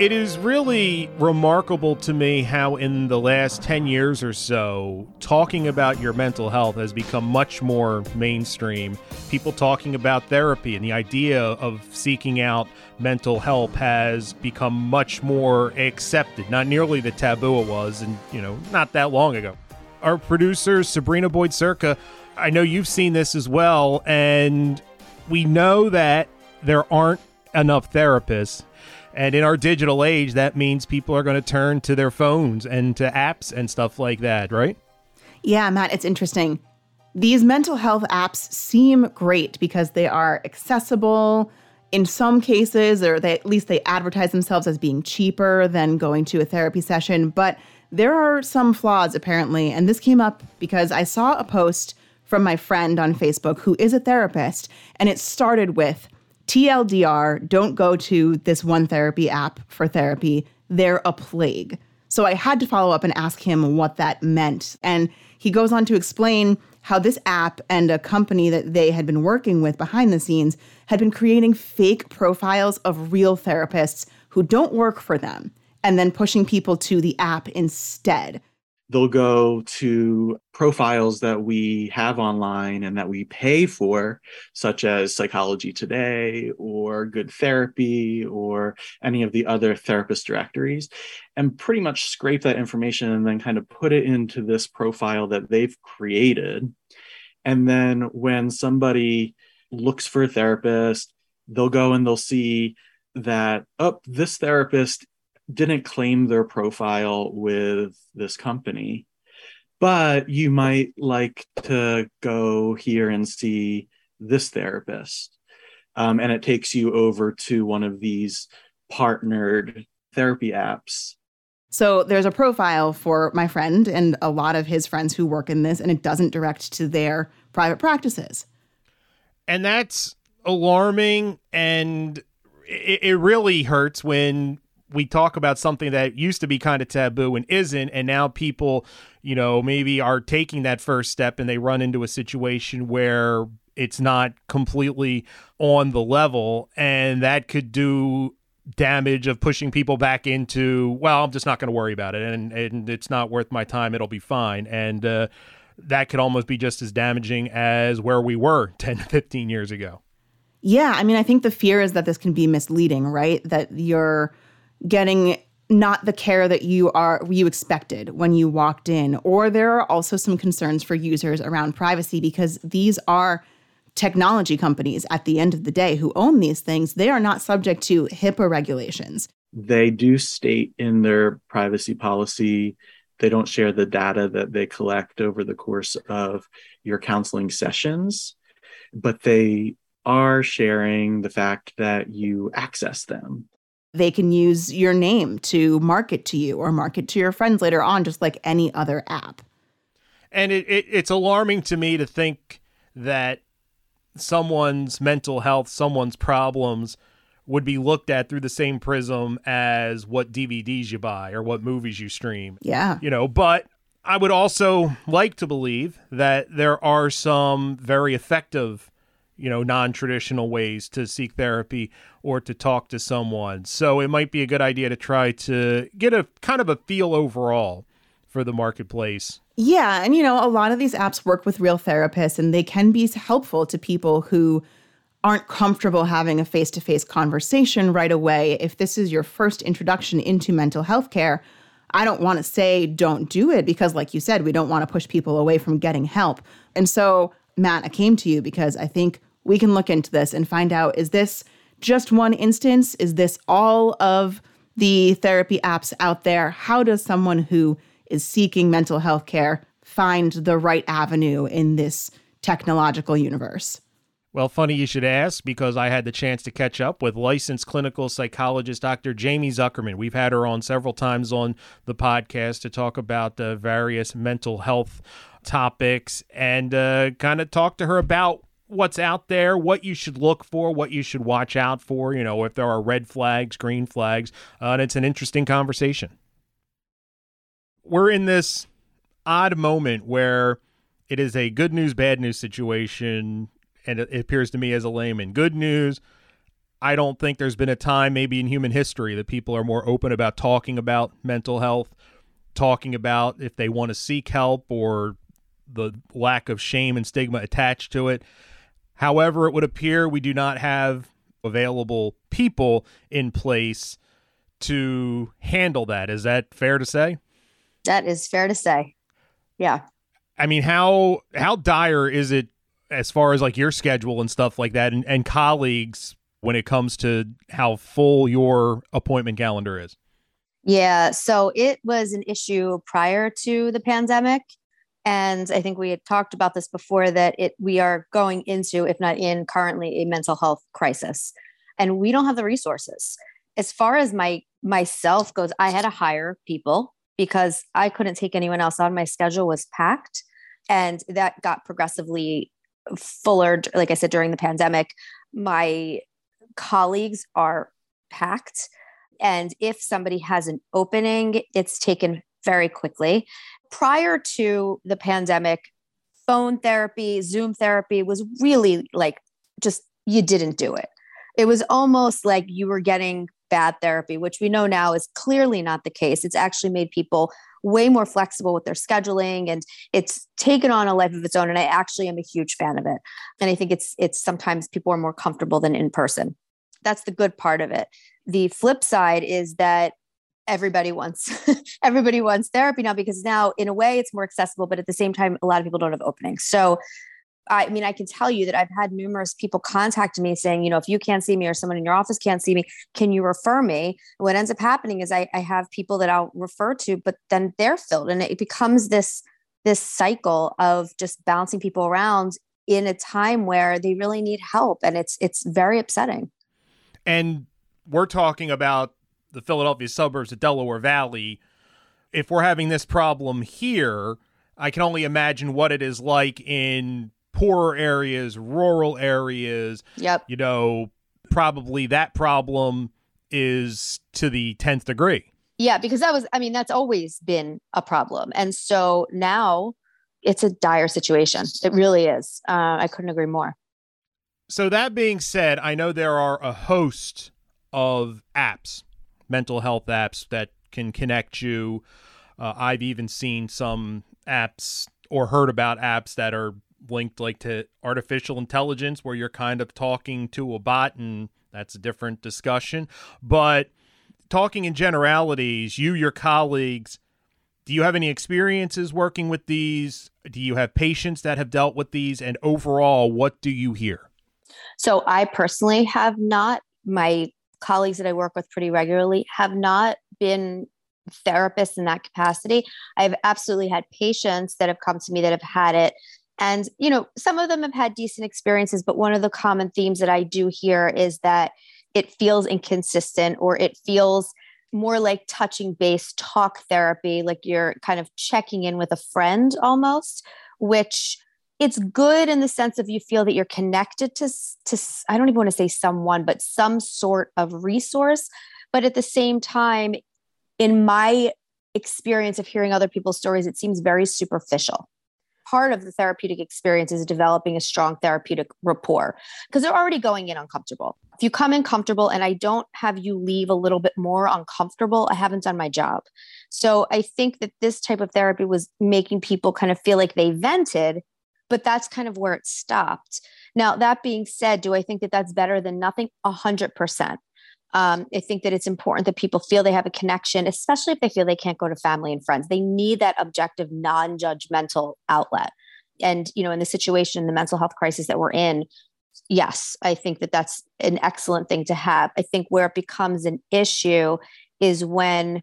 It is really remarkable to me how, in the last 10 years or so, talking about your mental health has become much more mainstream. People talking about therapy and the idea of seeking out mental help has become much more accepted, not nearly the taboo it was, and, you know, not that long ago. Our producer, Sabrina Boyd Surka, I know you've seen this as well, and we know that there aren't enough therapists and in our digital age, that means people are going to turn to their phones and to apps and stuff like that, right? Yeah, Matt, it's interesting. These mental health apps seem great because they are accessible. In some cases, or they at least they advertise themselves as being cheaper than going to a therapy session, but there are some flaws apparently. And this came up because I saw a post from my friend on Facebook who is a therapist, and it started with TLDR, don't go to this one therapy app for therapy. They're a plague. So I had to follow up and ask him what that meant. And he goes on to explain how this app and a company that they had been working with behind the scenes had been creating fake profiles of real therapists who don't work for them and then pushing people to the app instead they'll go to profiles that we have online and that we pay for, such as Psychology Today or Good Therapy or any of the other therapist directories, and pretty much scrape that information and then kind of put it into this profile that they've created. And then when somebody looks for a therapist, they'll go and they'll see that, oh, this therapist didn't claim their profile with this company but you might like to go here and see this therapist. Um, and it takes you over to one of these partnered therapy apps. So there's a profile for my friend and a lot of his friends who work in this and it doesn't direct to their private practices. And that's alarming and it, it really hurts when we talk about something that used to be kind of taboo and isn't and now people you know maybe are taking that first step and they run into a situation where it's not completely on the level and that could do damage of pushing people back into well i'm just not going to worry about it and and it's not worth my time it'll be fine. And uh, that could almost be just as damaging as where we were 10 15 years ago. Yeah i mean i think the fear is that this can be misleading right? That you're getting not the care that you are you expected when you walked in. Or there are also some concerns for users around privacy because these are technology companies at the end of the day who own these things. They are not subject to HIPAA regulations. They do state in their privacy policy they don't share the data that they collect over the course of your counseling sessions but they are sharing the fact that you access them they can use your name to market to you or market to your friends later on, just like any other app. And it, it, it's alarming to me to think that someone's mental health, someone's problems would be looked at through the same prism as what DVDs you buy or what movies you stream. Yeah. You know, but I would also like to believe that there are some very effective you know, non traditional ways to seek therapy or to talk to someone. So it might be a good idea to try to get a kind of a feel overall for the marketplace. Yeah. And, you know, a lot of these apps work with real therapists and they can be helpful to people who aren't comfortable having a face to face conversation right away. If this is your first introduction into mental health care, I don't want to say don't do it because, like you said, we don't want to push people away from getting help. And so Matt, I came to you because I think we can look into this and find out is this just one instance? Is this all of the therapy apps out there? How does someone who is seeking mental health care find the right avenue in this technological universe? Well, funny you should ask because I had the chance to catch up with licensed clinical psychologist Dr. Jamie Zuckerman. We've had her on several times on the podcast to talk about the various mental health topics and uh, kind of talk to her about what's out there, what you should look for, what you should watch out for, you know, if there are red flags, green flags. Uh, and it's an interesting conversation. we're in this odd moment where it is a good news, bad news situation. And it appears to me as a layman, good news. I don't think there's been a time, maybe in human history, that people are more open about talking about mental health, talking about if they want to seek help or the lack of shame and stigma attached to it. However, it would appear we do not have available people in place to handle that. Is that fair to say? That is fair to say. Yeah. I mean, how how dire is it as far as like your schedule and stuff like that and, and colleagues when it comes to how full your appointment calendar is? Yeah, so it was an issue prior to the pandemic and I think we had talked about this before that it we are going into if not in currently a mental health crisis and we don't have the resources. As far as my myself goes, I had to hire people because I couldn't take anyone else on. My schedule was packed and that got progressively fuller like I said during the pandemic. My colleagues are packed and if somebody has an opening, it's taken very quickly. Prior to the pandemic, phone therapy, Zoom therapy was really like just you didn't do it. It was almost like you were getting bad therapy, which we know now is clearly not the case. It's actually made people way more flexible with their scheduling and it's taken on a life of its own and I actually am a huge fan of it. And I think it's it's sometimes people are more comfortable than in person. That's the good part of it. The flip side is that everybody wants everybody wants therapy now because now in a way it's more accessible but at the same time a lot of people don't have openings so I mean, I can tell you that I've had numerous people contact me saying, you know, if you can't see me or someone in your office can't see me, can you refer me? What ends up happening is I, I have people that I'll refer to, but then they're filled, and it becomes this this cycle of just bouncing people around in a time where they really need help, and it's it's very upsetting. And we're talking about the Philadelphia suburbs of Delaware Valley, if we're having this problem here, I can only imagine what it is like in poorer areas, rural areas. Yep. You know, probably that problem is to the 10th degree. Yeah, because that was, I mean, that's always been a problem. And so now it's a dire situation. It really is. Uh, I couldn't agree more. So, that being said, I know there are a host of apps mental health apps that can connect you. Uh, I've even seen some apps or heard about apps that are linked like to artificial intelligence where you're kind of talking to a bot and that's a different discussion. But talking in generalities you your colleagues do you have any experiences working with these? Do you have patients that have dealt with these? And overall what do you hear? So i personally have not. My colleagues that I work with pretty regularly have not been therapists in that capacity. I've absolutely had patients that have come to me that have had it. And, you know, some of them have had decent experiences, but one of the common themes that I do hear is that it feels inconsistent or it feels more like touching base talk therapy, like you're kind of checking in with a friend almost, which it's good in the sense of you feel that you're connected to to I don't even want to say someone but some sort of resource. But at the same time in my experience of hearing other people's stories it seems very superficial. Part of the therapeutic experience is developing a strong therapeutic rapport because they're already going in uncomfortable. If you come in comfortable and i don't have you leave a little bit more uncomfortable i haven't done my job. So i think that this type of therapy was making people kind of feel like they vented but that's kind of where it stopped. Now, that being said, do I think that that's better than nothing? A hundred percent. Um, I think that it's important that people feel they have a connection, especially if they feel they can't go to family and friends. They need that objective, non-judgmental outlet. And you know, in the situation, in the mental health crisis that we're in, yes, I think that that's an excellent thing to have. I think where it becomes an issue is when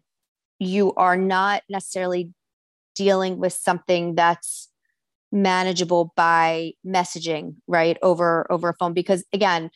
you are not necessarily dealing with something that's manageable by messaging right over over a phone because again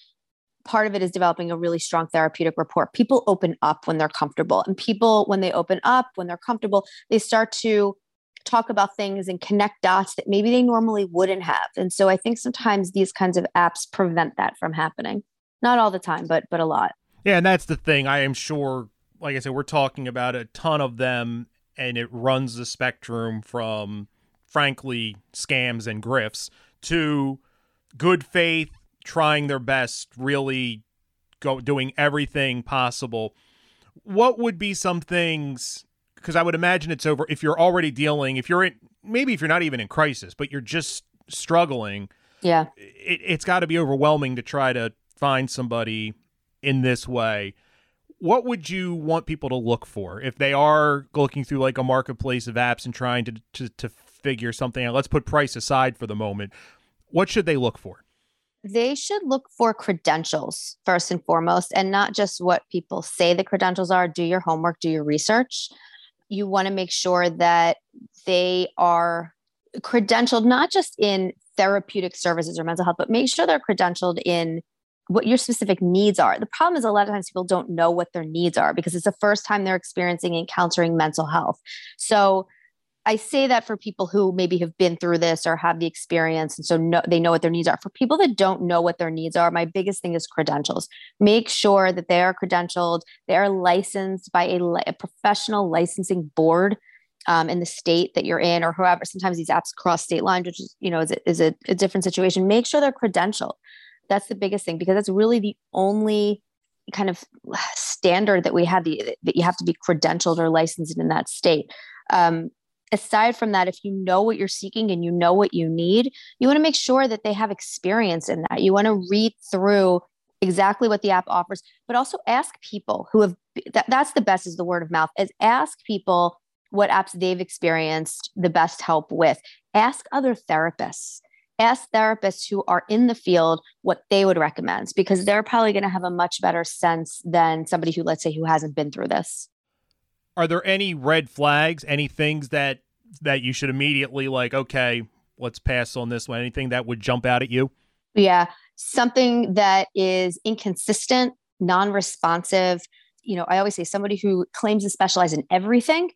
part of it is developing a really strong therapeutic rapport. People open up when they're comfortable and people when they open up when they're comfortable they start to talk about things and connect dots that maybe they normally wouldn't have. And so i think sometimes these kinds of apps prevent that from happening. Not all the time but but a lot. Yeah and that's the thing. I am sure like i said we're talking about a ton of them and it runs the spectrum from frankly scams and grifts to good faith trying their best really go doing everything possible. What would be some things because i would imagine it's over if you're already dealing if you're in maybe if you're not even in crisis but you're just struggling yeah. it, it's got to be overwhelming to try to find somebody in this way. What would you want people to look for if they are looking through like a marketplace of apps and trying to to, to figure something let's put price aside for the moment. What should they look for? They should look for credentials first and foremost and not just what people say the credentials are. Do your homework do your research. You want to make sure that they are credentialed not just in therapeutic services or mental health but make sure they're credentialed in what your specific needs are. The problem is a lot of times people don't know what their needs are because it's the first time they're experiencing encountering mental health. So I say that for people who maybe have been through this or have the experience and so they know what their needs are. For people that don't know what their needs are, my biggest thing is credentials. Make sure that they are credentialed, they are licensed by a, a professional licensing board um, in the state that you're in or whoever. Sometimes these apps cross state lines, which is, you know, is, a, is a, a different situation. Make sure they're credentialed that's the biggest thing because that's really the only kind of standard that we have the, that you have to be credentialed or licensed in that state um, aside from that if you know what you're seeking and you know what you need you want to make sure that they have experience in that. You want to read through exactly what the app offers but also ask people who have that, that's the best is the word of mouth is ask people what apps they've experienced the best help with. Ask other therapists. Ask therapists who are in the field what they would recommend because they're probably going to have a much better sense than somebody who let's say who hasn't been through this are there any red flags any things that that you should immediately like okay let's pass on this one? Anything that would jump out at you? Yeah. Something that is inconsistent non-responsive. You know i always say somebody who claims to specialize in everything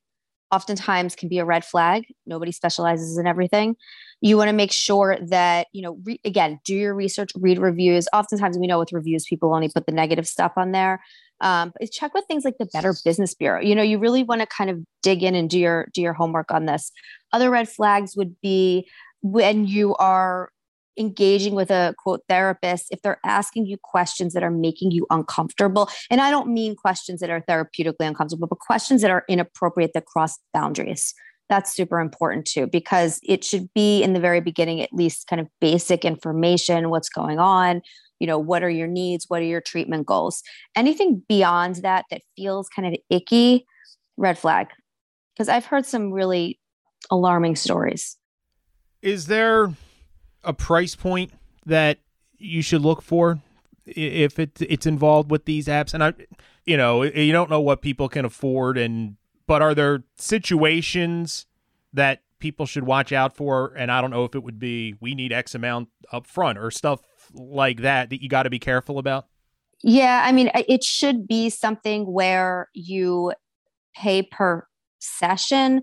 oftentimes can be a red flag. Nobody specializes in everything. You want to make sure that you know re- again do your research read reviews. Oftentimes we know with reviews people only put the negative stuff on there um, check with things like the better business bureau. You know you really want to kind of dig in and do your do your homework on this. Other red flags would be when you are engaging with a quote therapist if they're asking you questions that are making you uncomfortable and i don't mean questions that are therapeutically uncomfortable but questions that are inappropriate that cross boundaries that's super important too because it should be in the very beginning at least kind of basic information what's going on you know what are your needs what are your treatment goals. Anything beyond that that feels kind of icky red flag. Because i've heard some really alarming stories. Is there a price point that you should look for if it it's involved with these apps? And i you know you don't know what people can afford and but are there situations that people should watch out for? And I don't know if it would be we need X amount up front or stuff like that that you got to be careful about. Yeah, I mean, it should be something where you pay per session.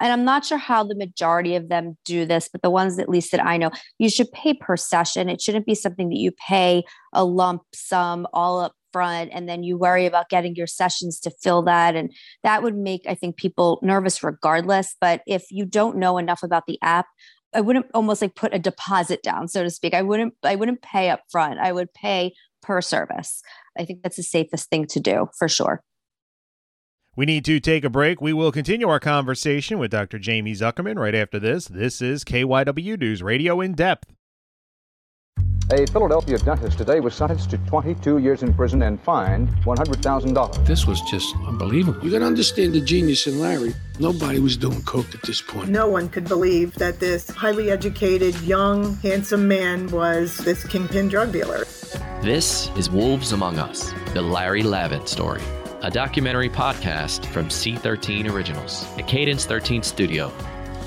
And I'm not sure how the majority of them do this, but the ones at least that I know, you should pay per session. It shouldn't be something that you pay a lump sum all up front and then you worry about getting your sessions to fill that and that would make i think people nervous regardless but if you don't know enough about the app i wouldn't almost like put a deposit down so to speak i wouldn't i wouldn't pay up front i would pay per service i think that's the safest thing to do for sure we need to take a break. We will continue our conversation with Dr. Jamie Zuckerman right after this. This is KYW News Radio in depth. A Philadelphia dentist today was sentenced to 22 years in prison and fined $100,000. This was just unbelievable. You got to understand the genius in Larry. Nobody was doing coke at this point. No one could believe that this highly educated, young, handsome man was this kingpin drug dealer. This is Wolves Among Us, the Larry Lavin story, a documentary podcast from C13 Originals, a Cadence 13 studio.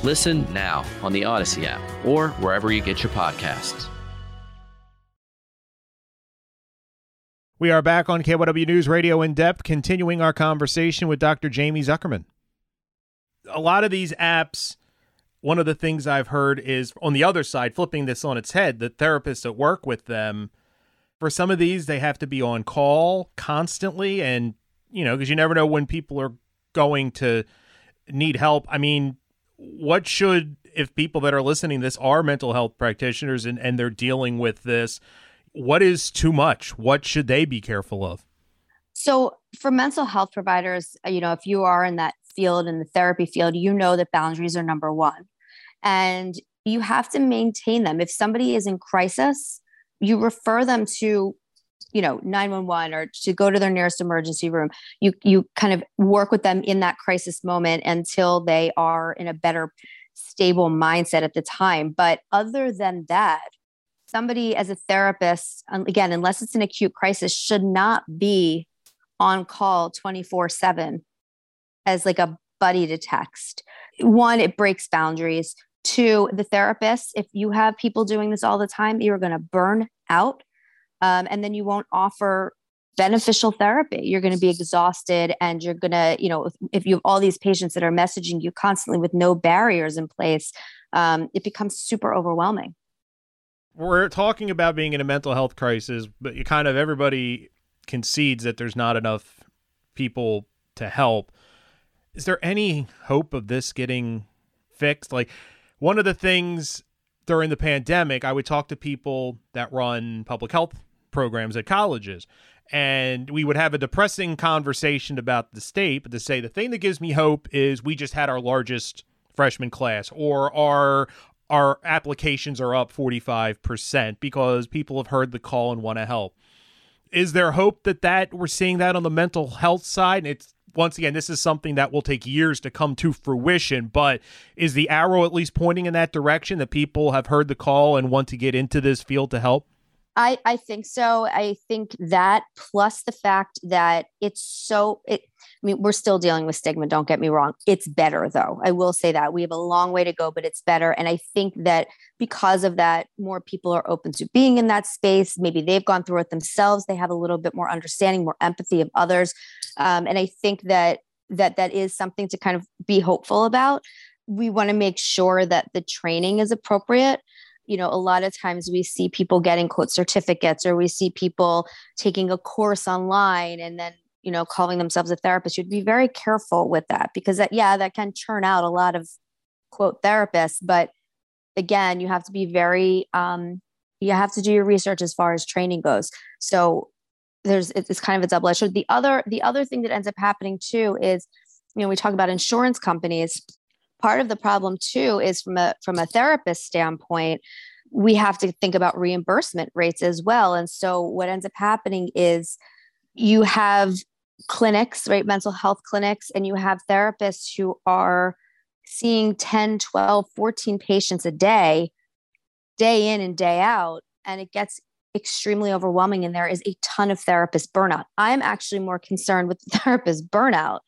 Listen now on the Odyssey app or wherever you get your podcasts. We are back on KYW News Radio in depth, continuing our conversation with Dr. Jamie Zuckerman. A lot of these apps, one of the things I've heard is on the other side, flipping this on its head, the therapists that work with them, for some of these, they have to be on call constantly. And, you know, because you never know when people are going to need help. I mean, what should if people that are listening this are mental health practitioners and, and they're dealing with this, what is too much? What should they be careful of? So, for mental health providers, uh, you know, if you are in that field, in the therapy field, you know that boundaries are number one. And you have to maintain them. If somebody is in crisis, you refer them to you know 911 or to go to their nearest emergency room you you kind of work with them in that crisis moment until they are in a better stable mindset at the time but other than that somebody as a therapist again unless it's an acute crisis should not be on call 24 7 as like a buddy to text. One it breaks boundaries. Two the therapist if you have people doing this all the time you're going to burn out um, and then you won't offer beneficial therapy. You're going to be exhausted and you're going to you know if you have all these patients that are messaging you constantly with no barriers in place um, it becomes super overwhelming we're talking about being in a mental health crisis but you kind of everybody concedes that there's not enough people to help is there any hope of this getting fixed like one of the things during the pandemic i would talk to people that run public health programs at colleges. And we would have a depressing conversation about the state, but to say the thing that gives me hope is we just had our largest freshman class or our our applications are up 45% because people have heard the call and want to help. Is there hope that that we're seeing that on the mental health side? And it's once again, this is something that will take years to come to fruition, but is the arrow at least pointing in that direction that people have heard the call and want to get into this field to help? I, I think so. I think that plus the fact that it's so it I mean, we're still dealing with stigma, don't get me wrong. It's better though. I will say that. We have a long way to go, but it's better. And I think that because of that, more people are open to being in that space. Maybe they've gone through it themselves. They have a little bit more understanding, more empathy of others. Um, and I think that that that is something to kind of be hopeful about. We want to make sure that the training is appropriate you know a lot of times we see people getting quote certificates or we see people taking a course online and then you know calling themselves a therapist you'd be very careful with that because that yeah that can churn out a lot of quote therapists but again you have to be very um you have to do your research as far as training goes. So there's it's kind of a double edged the other the other thing that ends up happening too is you know we talk about insurance companies. Part of the problem too is from a from a therapist standpoint we have to think about reimbursement rates as well. And so what ends up happening is you have clinics right? Mental health clinics and you have therapists who are seeing 10 12 14 patients a day day in and day out and it gets extremely overwhelming and there is a ton of therapist burnout. I'm actually more concerned with therapist burnout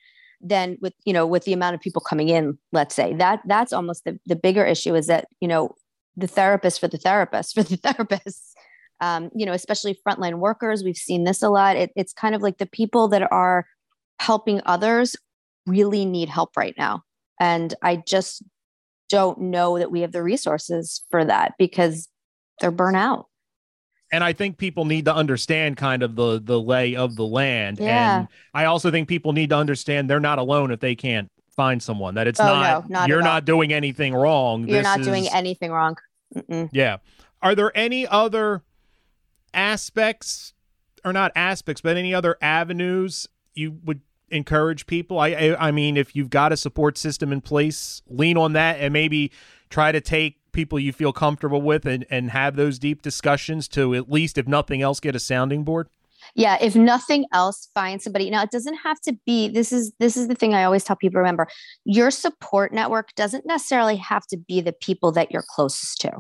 than with you know with the amount of people coming in let's say. That that's almost the, the bigger issue is that you know the therapist for the therapist for the therapists um, you know especially frontline workers we've seen this a lot it, it's kind of like the people that are helping others really need help right now and i just don't know that we have the resources for that because they're burnt out and I think people need to understand kind of the the lay of the land. Yeah. And I also think people need to understand they're not alone if they can't find someone. That it's oh, not, no, not you're not doing anything wrong. You're this not is, doing anything wrong. Mm-mm. Yeah. Are there any other aspects, or not aspects, but any other avenues you would encourage people? I, I I mean, if you've got a support system in place, lean on that and maybe try to take people you feel comfortable with and, and have those deep discussions to at least, if nothing else, get a sounding board? Yeah, if nothing else, find somebody. Now it doesn't have to be this is this is the thing I always tell people remember. Your support network doesn't necessarily have to be the people that you're closest to.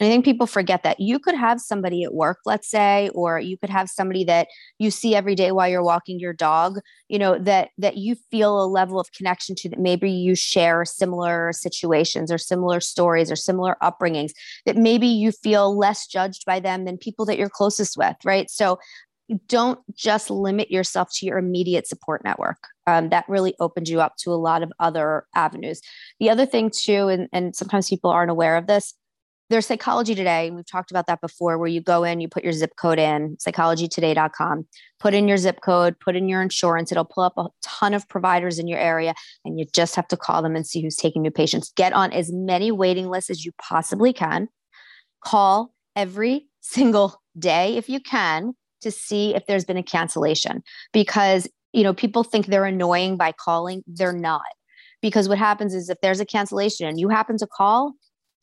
I think people forget that you could have somebody at work, let's say, or you could have somebody that you see every day while you're walking your dog, you know, that that you feel a level of connection to that maybe you share similar situations or similar stories or similar upbringings, that maybe you feel less judged by them than people that you're closest with, right? So don't just limit yourself to your immediate support network. Um, that really opens you up to a lot of other avenues. The other thing, too, and, and sometimes people aren't aware of this, there's psychology today and we've talked about that before where you go in you put your zip code in psychologytoday.com put in your zip code put in your insurance it'll pull up a ton of providers in your area and you just have to call them and see who's taking new patients. Get on as many waiting lists as you possibly can. Call every single day if you can to see if there's been a cancellation because you know people think they're annoying by calling. They're not. Because what happens is if there's a cancellation and you happen to call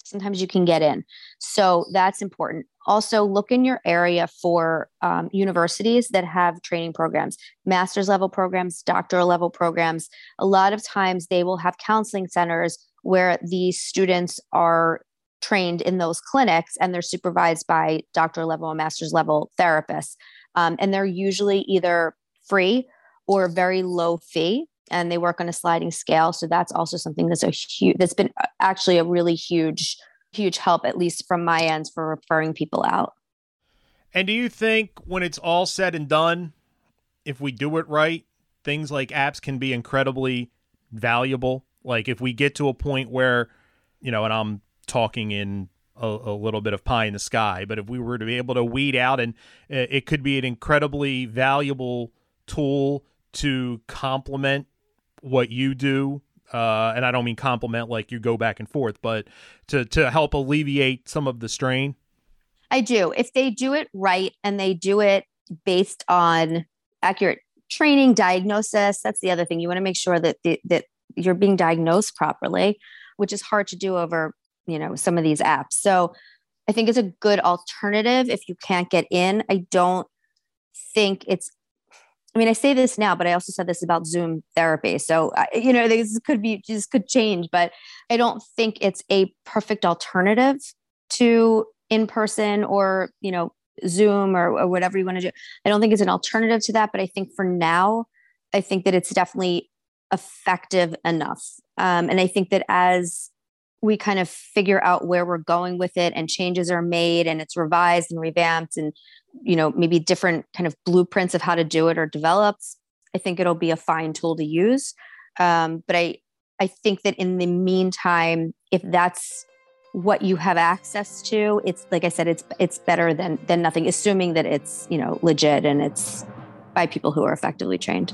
sometimes you can get in. So that's important. Also look in your area for um, universities that have training programs master's level programs doctoral level programs. A lot of times they will have counseling centers where the students are trained in those clinics and they're supervised by doctor level and master's level therapists. Um, and they're usually either free or very low fee and they work on a sliding scale. So that's also something that's a huge, that's been uh, actually a really huge, huge help, at least from my ends for referring people out. And do you think when it's all said and done, if we do it right, things like apps can be incredibly valuable? Like if we get to a point where, you know, and I'm talking in a, a, little bit of pie in the sky. But if we were to be able to weed out, and uh, it could be an incredibly valuable tool to complement what you do. Uh, and I don't mean compliment like you go back and forth, but to to help alleviate some of the strain. I do. If they do it right and they do it based on accurate training, diagnosis, that's the other thing. You want to make sure that the, that you're being diagnosed properly, which is hard to do over you know some of these apps so i think it's a good alternative if you can't get in i don't think it's i mean i say this now but i also said this about zoom therapy. So you know this could be this could change but i don't think it's a perfect alternative to in person or you know zoom or, or whatever you want to do. I don't think it's an alternative to that but i think for now i think that it's definitely effective enough. Um, and i think that as we kind of figure out where we're going with it and changes are made and it's revised and revamped and you know maybe different kind of blueprints of how to do it are developed i think it'll be a fine tool to use. Um, but i i think that in the meantime if that's what you have access to it's like i said it's it's better than than nothing assuming that it's you know legit and it's by people who are effectively trained